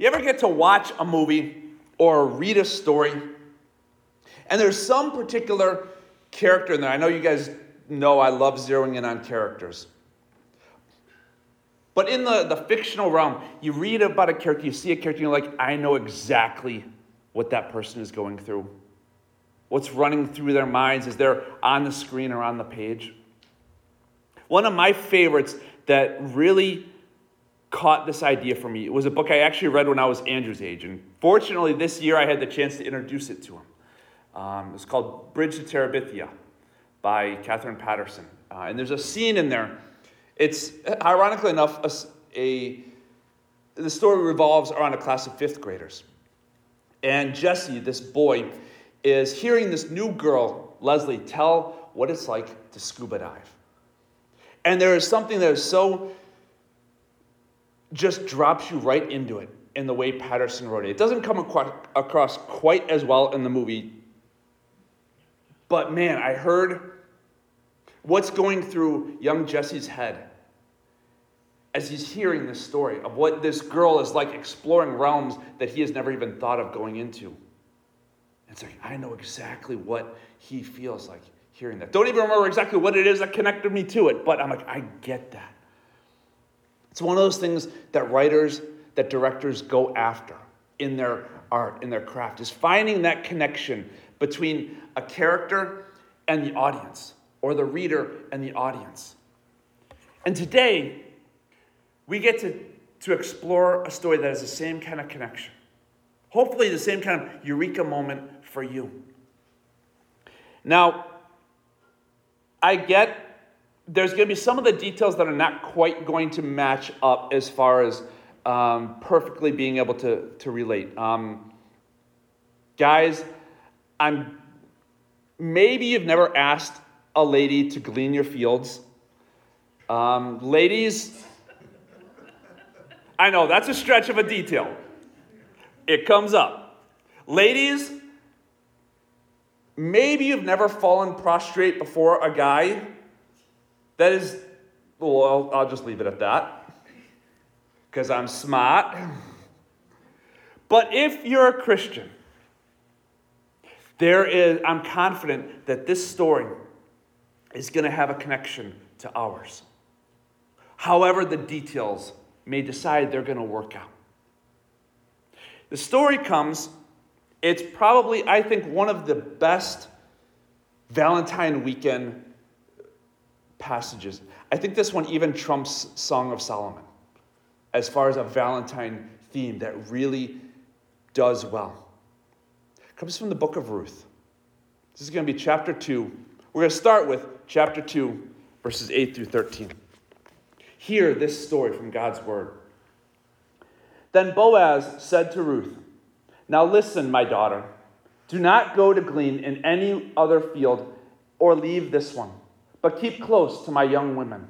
You ever get to watch a movie or read a story, and there's some particular character in there? I know you guys know I love zeroing in on characters. But in the, the fictional realm, you read about a character, you see a character, and you're like, I know exactly what that person is going through. What's running through their minds as they're on the screen or on the page. One of my favorites that really caught this idea for me It was a book I actually read when I was Andrew's age. And fortunately, this year I had the chance to introduce it to him. Um, it's called Bridge to Terabithia by Katherine Paterson. Uh, and there's a scene in there. It's, ironically enough, a, a, the story revolves around a class of fifth graders. And Jesse, this boy, is hearing this new girl, Leslie, tell what it's like to scuba dive. And there is something that is so just drops you right into it in the way Paterson wrote it. It doesn't come across quite as well in the movie, but man, I heard what's going through young Jesse's head as he's hearing this story of what this girl is like exploring realms that he has never even thought of going into. It's like, I know exactly what he feels like hearing that. Don't even remember exactly what it is that connected me to it, but I'm like, I get that. It's one of those things that writers, that directors go after in their art, in their craft, is finding that connection between a character and the audience, or the reader and the audience. And today, we get to, to explore a story that has the same kind of connection. Hopefully, the same kind of eureka moment for you. Now, I get there's going to be some of the details that are not quite going to match up as far as um, perfectly being able to, to relate. Um, guys, I'm maybe you've never asked a lady to glean your fields. Um, ladies, I know that's a stretch of a detail. It comes up. Ladies, maybe you've never fallen prostrate before a guy that is, well, I'll just leave it at that because I'm smart. But if you're a Christian, there is, I'm confident that this story is going to have a connection to ours. However, the details may decide they're going to work out. The story comes, it's probably, I think, one of the best Valentine weekend passages. I think this one even trumps Song of Solomon as far as a Valentine theme that really does well comes from the book of Ruth. This is going to be chapter 2. We're going to start with chapter 2, verses 8 through 13. Hear this story from God's word. Then Boaz said to Ruth, Now listen, my daughter. Do not go to glean in any other field or leave this one, but keep close to my young women.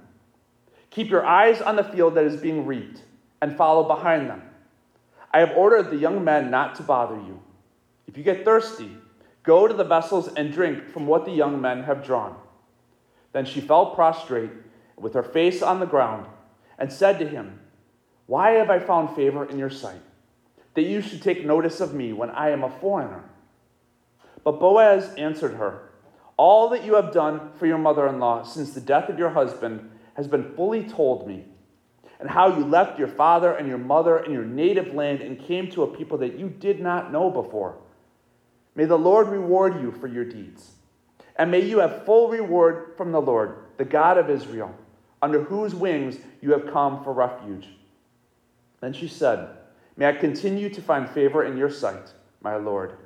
Keep your eyes on the field that is being reaped and follow behind them. I have ordered the young men not to bother you. If you get thirsty, go to the vessels and drink from what the young men have drawn. Then she fell prostrate with her face on the ground and said to him, Why have I found favor in your sight, that you should take notice of me when I am a foreigner? But Boaz answered her, All that you have done for your mother in law since the death of your husband has been fully told me, and how you left your father and your mother and your native land and came to a people that you did not know before May the Lord reward you for your deeds. And may you have full reward from the Lord, the God of Israel, under whose wings you have come for refuge. Then she said, May I continue to find favor in your sight, my Lord,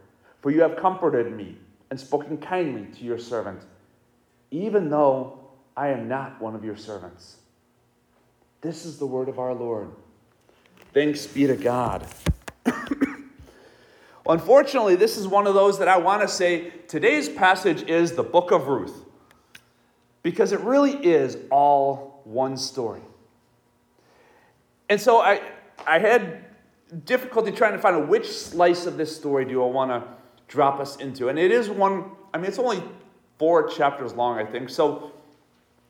for you have comforted me and spoken kindly to your servant, even though I am not one of your servants. This is the word of our Lord. Thanks be to God. Unfortunately, this is one of those that I want to say today's passage is the book of Ruth because it really is all one story. And so I, I had difficulty trying to find out which slice of this story do I want to drop us into. And it is one, I mean, it's only four chapters long, I think. So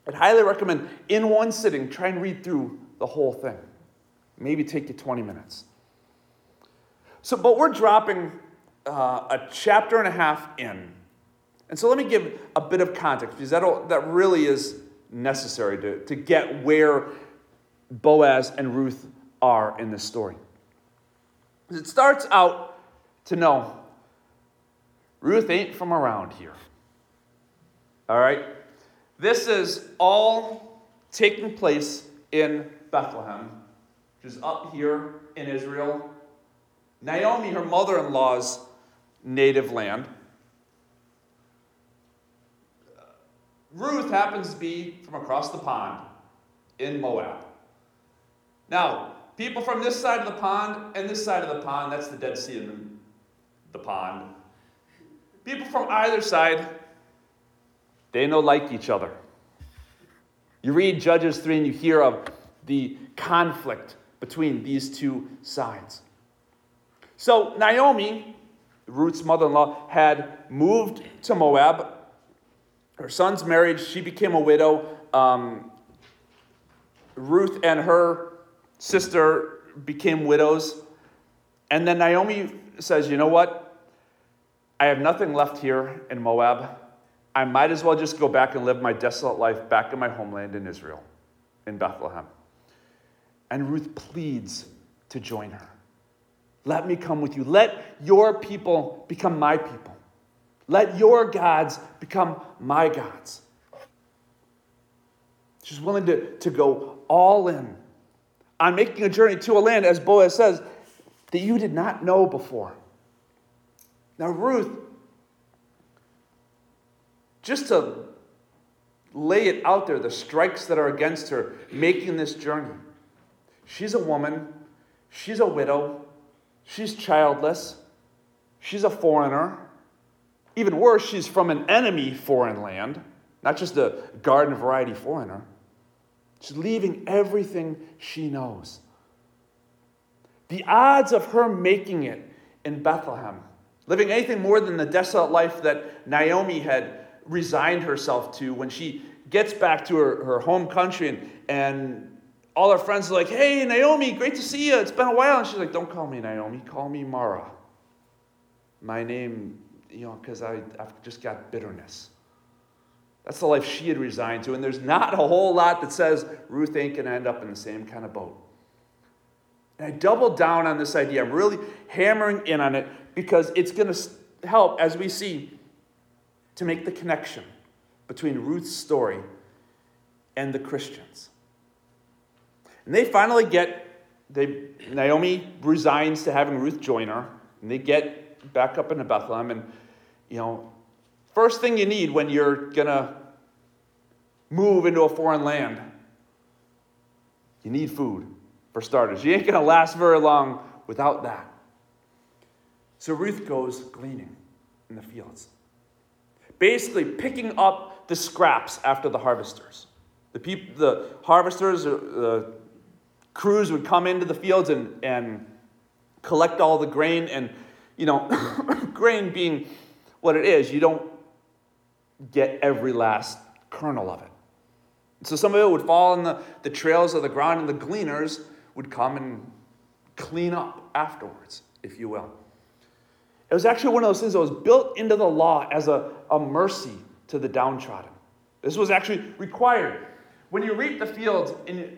I'd highly recommend in one sitting, try and read through the whole thing. Maybe take you 20 minutes. So, but we're dropping uh, a chapter and a half in. And so let me give a bit of context because that, that really is necessary to, to get where Boaz and Ruth are in this story. It starts out to know Ruth ain't from around here. All right? This is all taking place in Bethlehem, which is up here in Israel. Naomi, her mother in law's native land. Ruth happens to be from across the pond in Moab. Now, people from this side of the pond and this side of the pond, that's the Dead Sea and the pond. People from either side, they no like each other. You read Judges 3 and you hear of the conflict between these two sides. So, Naomi, Ruth's mother in law, had moved to Moab. Her son's married, she became a widow. Um, Ruth and her sister became widows. And then Naomi says, You know what? I have nothing left here in Moab. I might as well just go back and live my desolate life back in my homeland in Israel, in Bethlehem. And Ruth pleads to join her. Let me come with you. Let your people become my people. Let your gods become my gods. She's willing to, to go all in on making a journey to a land, as Boaz says, that you did not know before. Now, Ruth, just to lay it out there, the strikes that are against her making this journey. She's a woman, she's a widow, she's childless, she's a foreigner. Even worse, she's from an enemy foreign land, not just a garden variety foreigner. She's leaving everything she knows. The odds of her making it in Bethlehem, living anything more than the desolate life that Naomi had resigned herself to when she gets back to her, her home country and, and all her friends are like, hey, Naomi, great to see you. It's been a while. And she's like, don't call me Naomi, call me Mara. My name, you know, because I've just got bitterness. That's the life she had resigned to. And there's not a whole lot that says Ruth ain't going to end up in the same kind of boat. And I doubled down on this idea. I'm really hammering in on it because it's going to help, as we see, to make the connection between Ruth's story and the Christians. And they finally get, they, Naomi resigns to having Ruth join her, and they get back up into Bethlehem. And, you know, First thing you need when you're going to move into a foreign land, you need food, for starters. You ain't going to last very long without that. So Ruth goes gleaning in the fields, basically picking up the scraps after the harvesters. The, people, the harvesters, uh, the crews would come into the fields and, and collect all the grain. And, you know, grain being what it is, you don't get every last kernel of it. So some of it would fall in the, the trails of the ground, and the gleaners would come and clean up afterwards, if you will. It was actually one of those things that was built into the law as a, a mercy to the downtrodden. This was actually required. When you reap the fields and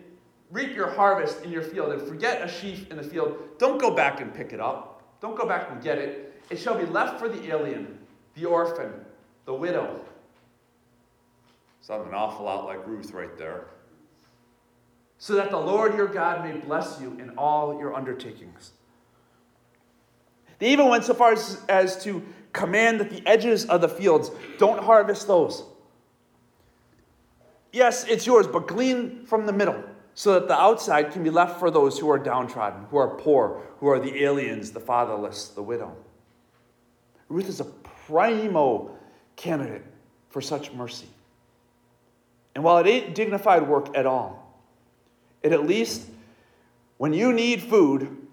reap your harvest in your field and forget a sheaf in the field, don't go back and pick it up. Don't go back and get it. It shall be left for the alien, the orphan, the widow. Sounds an awful lot like Ruth right there. So that the Lord your God may bless you in all your undertakings. They even went so far as, as to command that the edges of the fields don't harvest those. Yes, it's yours, but glean from the middle so that the outside can be left for those who are downtrodden, who are poor, who are the aliens, the fatherless, the widow. Ruth is a primo candidate for such mercy. And while it ain't dignified work at all, it at least, when you need food,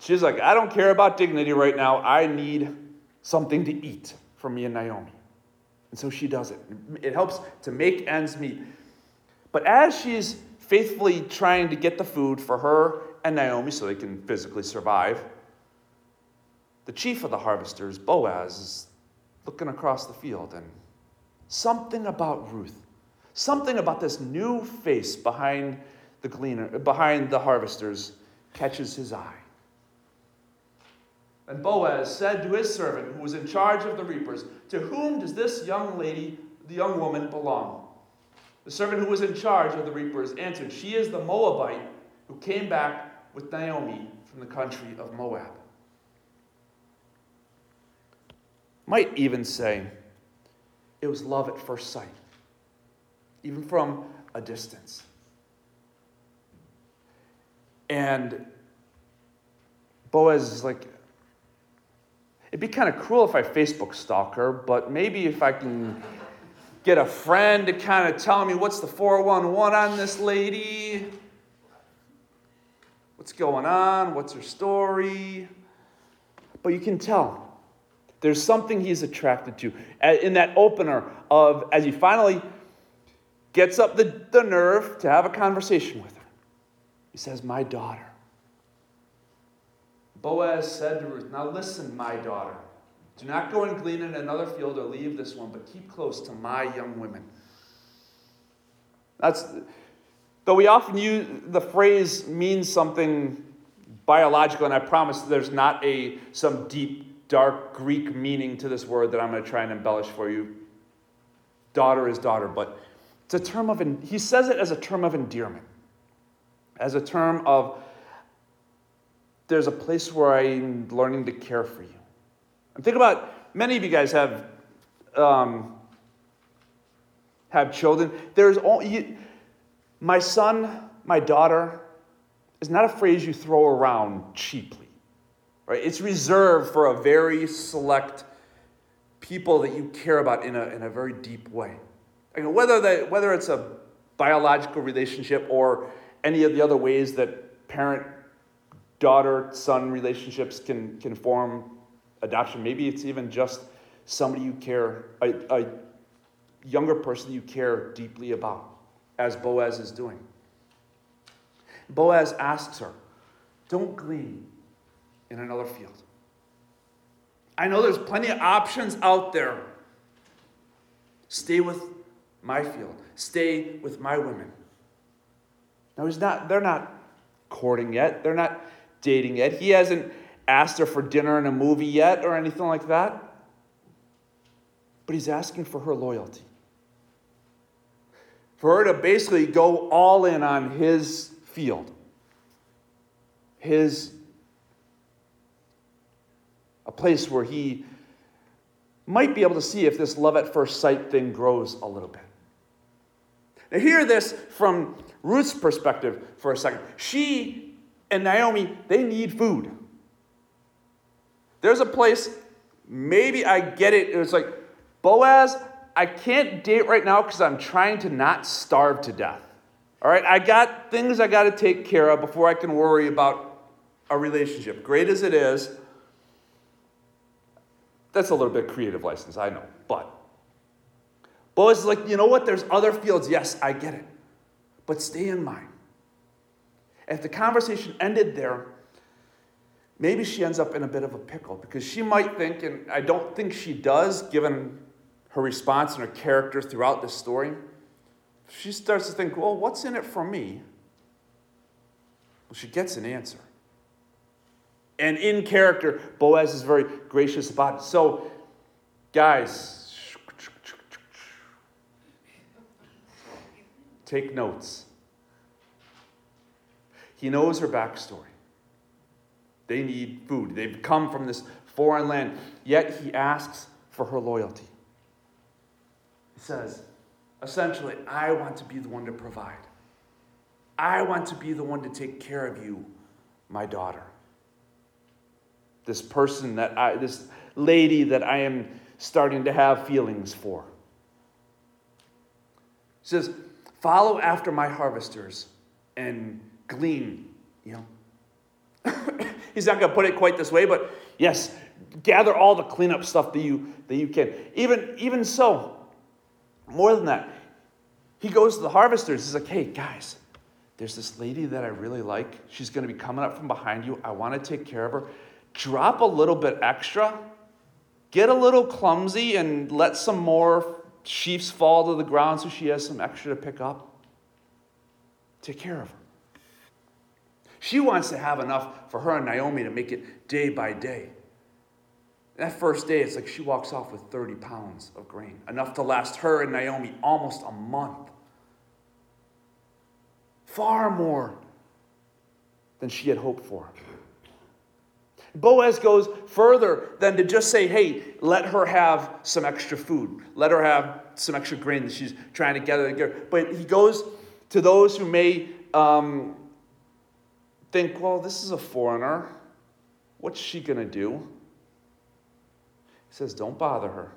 she's like, I don't care about dignity right now. I need something to eat for me and Naomi. And so she does it. It helps to make ends meet. But as she's faithfully trying to get the food for her and Naomi so they can physically survive, the chief of the harvesters, Boaz, is looking across the field and something about Ruth, something about this new face behind the gleaner, behind the harvesters catches his eye. And Boaz said to his servant, who was in charge of the reapers, To whom does this young lady, the young woman, belong? The servant who was in charge of the reapers answered, She is the Moabite who came back with Naomi from the country of Moab. Might even say it was love at first sight, even from a distance. And Boaz is like, it'd be kind of cruel if I Facebook stalk her, but maybe if I can get a friend to kind of tell me what's the 411 on this lady, what's going on, what's her story. But you can tell there's something he's attracted to. In that opener of, as he finally gets up the, the nerve to have a conversation with her, he says, My daughter. Boaz said to Ruth, Now listen, my daughter. Do not go and glean in another field or leave this one, but keep close to my young women. That's, though we often use the phrase means something biological, and I promise there's not a some deep, dark Greek meaning to this word that I'm going to try and embellish for you. Daughter is daughter, but it's a term of, he says it as a term of endearment as a term of there's a place where I'm learning to care for you. And think about many of you guys have um, have children. There's all, you, my son, my daughter is not a phrase you throw around cheaply, right? It's reserved for a very select people that you care about in a, in a very deep way. Like whether, that, whether it's a biological relationship or any of the other ways that parent daughter son relationships can, can form adoption. Maybe it's even just somebody you care, a, a younger person you care deeply about, as Boaz is doing. Boaz asks her, Don't glean in another field. I know there's plenty of options out there. Stay with my field, stay with my women. Now, he's not, they're not courting yet. They're not dating yet. He hasn't asked her for dinner and a movie yet or anything like that. But he's asking for her loyalty. For her to basically go all in on his field, his a place where he might be able to see if this love at first sight thing grows a little bit. Now, hear this from Ruth's perspective for a second. She and Naomi, they need food. There's a place, maybe I get it. It's like, Boaz, I can't date right now because I'm trying to not starve to death. All right, I got things I got to take care of before I can worry about a relationship. Great as it is, that's a little bit creative license, I know. But Boaz is like, you know what? There's other fields. Yes, I get it but stay in mind. If the conversation ended there, maybe she ends up in a bit of a pickle because she might think, and I don't think she does, given her response and her character throughout this story, she starts to think, well, what's in it for me? Well, she gets an answer. And in character, Boaz is very gracious about it. So, guys, Take notes. He knows her backstory. They need food. They've come from this foreign land, yet he asks for her loyalty. He says, essentially, I want to be the one to provide. I want to be the one to take care of you, my daughter. This person that I, this lady that I am starting to have feelings for. He says, Follow after my harvesters and glean, you know. He's not going to put it quite this way, but yes, gather all the cleanup stuff that you that you can. Even even so, more than that, he goes to the harvesters. He's like, "Hey guys, there's this lady that I really like. She's going to be coming up from behind you. I want to take care of her. drop a little bit extra, get a little clumsy, and let some more sheaves fall to the ground so she has some extra to pick up. Take care of her. She wants to have enough for her and Naomi to make it day by day. That first day, it's like she walks off with 30 pounds of grain, enough to last her and Naomi almost a month. Far more than she had hoped for. Boaz goes further than to just say, hey, let her have some extra food. Let her have some extra grain that she's trying to gather together. But he goes to those who may um, think, well, this is a foreigner. What's she going to do? He says, don't bother her.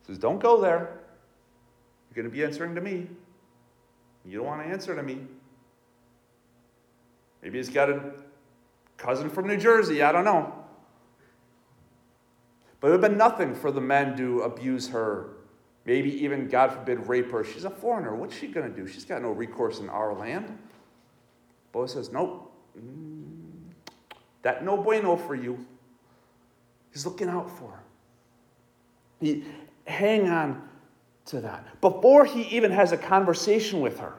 He says, don't go there. You're going to be answering to me. You don't want to answer to me. Maybe he's got a cousin from New Jersey. I don't know. But it would have been nothing for the men to abuse her. Maybe even, God forbid, rape her. She's a foreigner. What's she going to do? She's got no recourse in our land. Boaz says, Nope. Mm, that no bueno for you. He's looking out for her. He, hang on to that. Before he even has a conversation with her,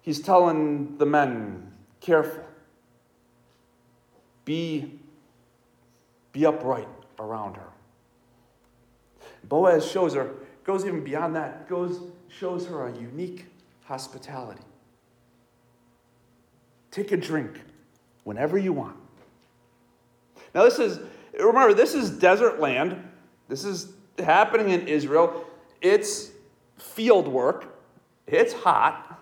he's telling the men, careful. Be, be upright around her. Boaz shows her, goes even beyond that, goes, shows her a unique hospitality. Take a drink whenever you want. Now, this is, remember, this is desert land. This is happening in Israel. It's field work. It's hot.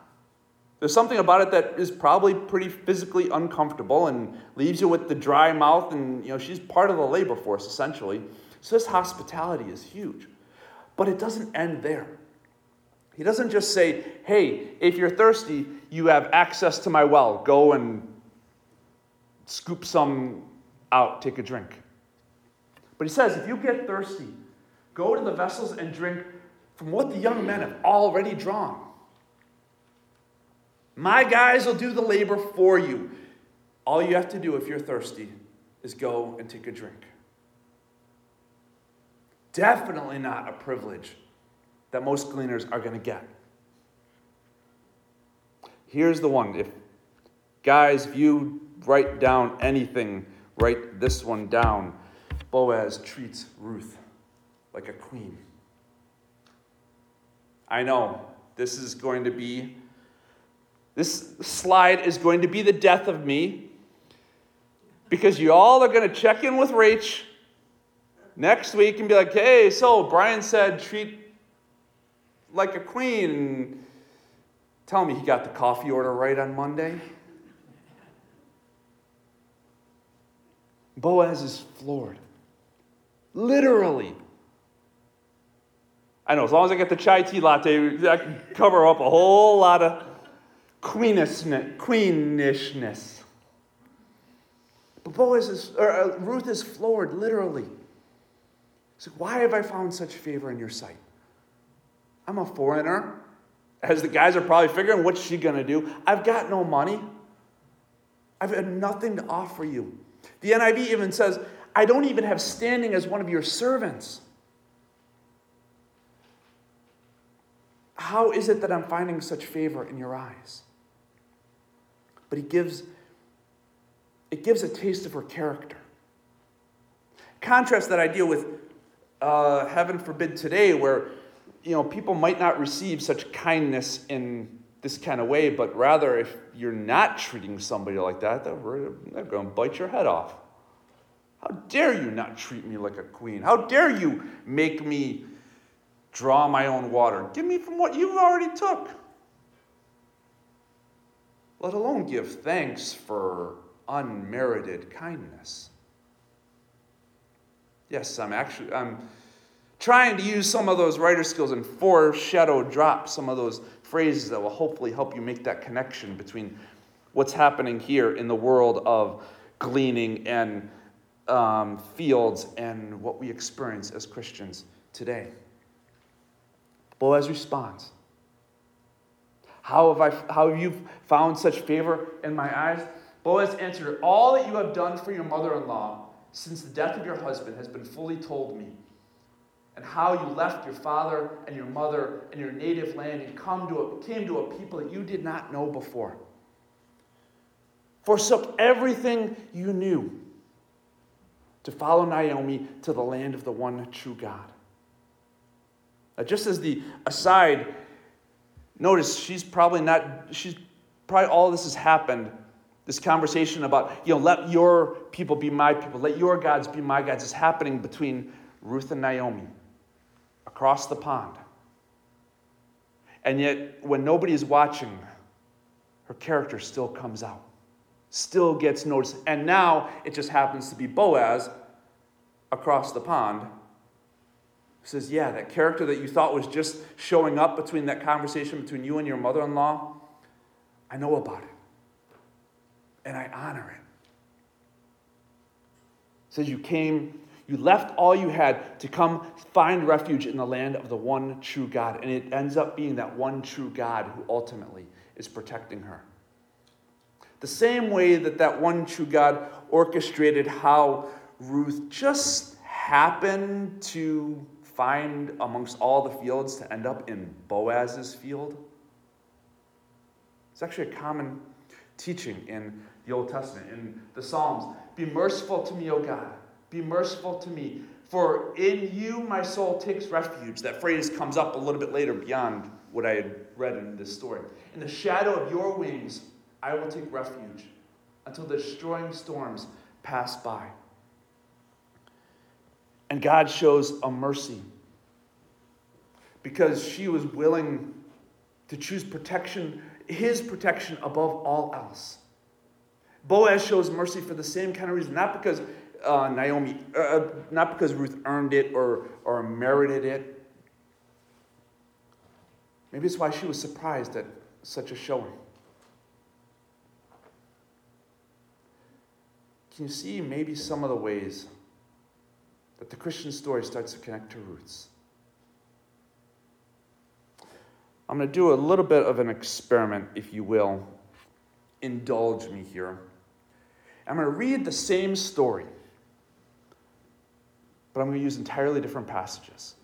There's something about it that is probably pretty physically uncomfortable and leaves you with the dry mouth. And, you know, she's part of the labor force, essentially. So this hospitality is huge. But it doesn't end there. He doesn't just say, hey, if you're thirsty, you have access to my well. Go and scoop some out, take a drink. But he says, if you get thirsty, go to the vessels and drink from what the young men have already drawn. My guys will do the labor for you. All you have to do if you're thirsty is go and take a drink. Definitely not a privilege that most gleaners are going to get. Here's the one. If guys, if you write down anything, write this one down. Boaz treats Ruth like a queen. I know this is going to be this slide is going to be the death of me because you all are going to check in with Rach next week and be like, hey, so Brian said treat like a queen. And tell me he got the coffee order right on Monday. Boaz is floored. Literally. I know, as long as I get the chai tea latte, I can cover up a whole lot of queenishness. But Boaz is, or uh, Ruth is floored, literally. Like, Why have I found such favor in your sight? I'm a foreigner. As the guys are probably figuring, what's she going to do? I've got no money. I've had nothing to offer you. The NIV even says, I don't even have standing as one of your servants. How is it that I'm finding such favor in your eyes? but he gives it gives a taste of her character. Contrast that idea with uh, heaven forbid today, where you know people might not receive such kindness in this kind of way, but rather if you're not treating somebody like that, they're, they're going to bite your head off. How dare you not treat me like a queen? How dare you make me draw my own water? Give me from what you've already took let alone give thanks for unmerited kindness. Yes, I'm actually I'm trying to use some of those writer skills and foreshadow drop some of those phrases that will hopefully help you make that connection between what's happening here in the world of gleaning and um, fields and what we experience as Christians today. Boaz responds. How have, I, how have you found such favor in my eyes? Boaz answered, All that you have done for your mother in law since the death of your husband has been fully told me, and how you left your father and your mother and your native land and come to a, came to a people that you did not know before. Forsook everything you knew to follow Naomi to the land of the one true God. Now, just as the aside, notice she's probably not, she's probably all this has happened. This conversation about, you know, let your people be my people, let your gods be my gods is happening between Ruth and Naomi across the pond. And yet, when nobody is watching, her character still comes out, still gets noticed. And now it just happens to be Boaz across the pond says, Yeah, that character that you thought was just showing up between that conversation between you and your mother in law, I know about it. And I honor it. it. Says you came, you left all you had to come find refuge in the land of the one true God. And it ends up being that one true God who ultimately is protecting her. The same way that that one true God orchestrated how Ruth just happened to find amongst all the fields to end up in Boaz's field? It's actually a common teaching in the Old Testament, in the Psalms. Be merciful to me, O God. Be merciful to me. For in you my soul takes refuge. That phrase comes up a little bit later beyond what I had read in this story. In the shadow of your wings, I will take refuge until the destroying storms pass by. And God shows a mercy because she was willing to choose protection, his protection above all else. Boaz shows mercy for the same kind of reason, not because uh, Naomi, uh, uh not because Ruth earned it or, or merited it. Maybe it's why she was surprised at such a showing. Can you see maybe some of the ways that the Christian story starts to connect to Ruth's. I'm going to do a little bit of an experiment, if you will. Indulge me here. I'm going to read the same story, but I'm going to use entirely different passages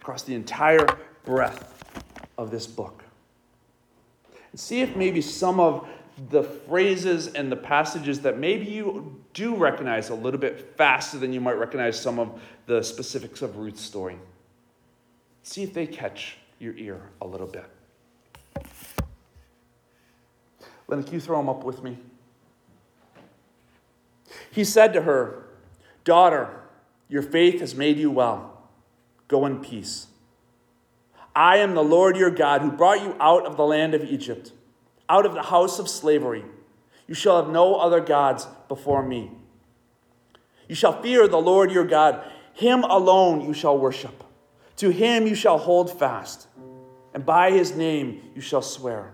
across the entire breadth of this book. And see if maybe some of the phrases and the passages that maybe you do recognize a little bit faster than you might recognize some of the specifics of Ruth's story. See if they catch your ear a little bit. Can you throw them up with me? He said to her, Daughter, your faith has made you well. Go in peace. I am the Lord your God who brought you out of the land of Egypt out of the house of slavery. You shall have no other gods before me. You shall fear the Lord your God. Him alone you shall worship. To him you shall hold fast, and by his name you shall swear.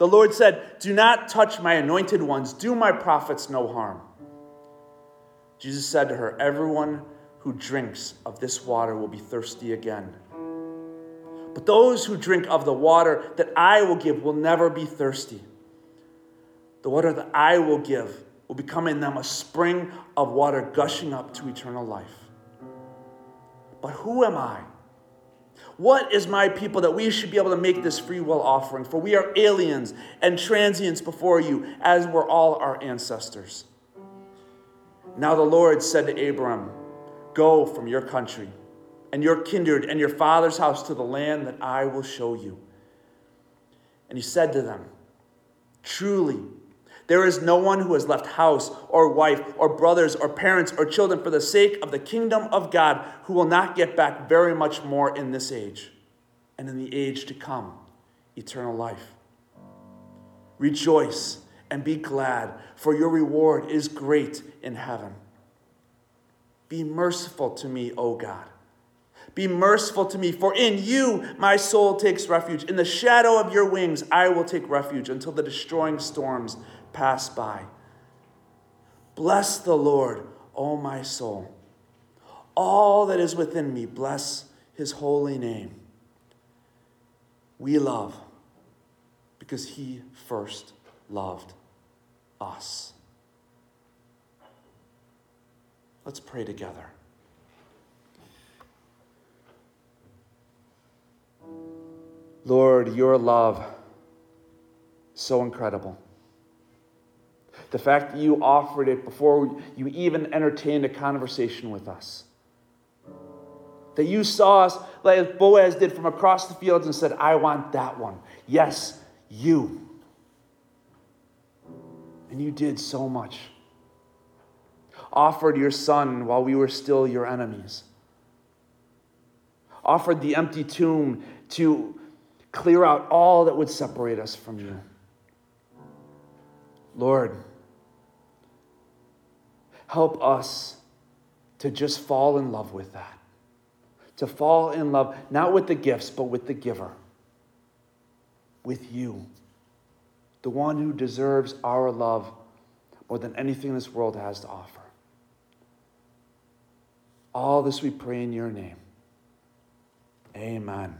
The Lord said, Do not touch my anointed ones, do my prophets no harm. Jesus said to her, Everyone who drinks of this water will be thirsty again. But those who drink of the water that I will give will never be thirsty. The water that I will give will become in them a spring of water gushing up to eternal life. But who am I? What is my people that we should be able to make this free will offering? For we are aliens and transients before you, as were all our ancestors. Now the Lord said to Abram, Go from your country and your kindred and your father's house to the land that I will show you. And he said to them, Truly, there is no one who has left house or wife or brothers or parents or children for the sake of the kingdom of God who will not get back very much more in this age and in the age to come eternal life. Rejoice and be glad, for your reward is great in heaven. Be merciful to me, O God be merciful to me, for in you my soul takes refuge. In the shadow of your wings I will take refuge until the destroying storms pass by. Bless the Lord, O my soul. All that is within me, bless his holy name. We love because he first loved us. Let's pray together. Lord, your love, so incredible. The fact that you offered it before you even entertained a conversation with us. That you saw us like Boaz did from across the fields and said, I want that one. Yes, you. And you did so much. Offered your son while we were still your enemies. Offered the empty tomb to clear out all that would separate us from you. Lord, help us to just fall in love with that. To fall in love, not with the gifts, but with the giver, with you, the one who deserves our love more than anything this world has to offer. All this we pray in your name. Amen.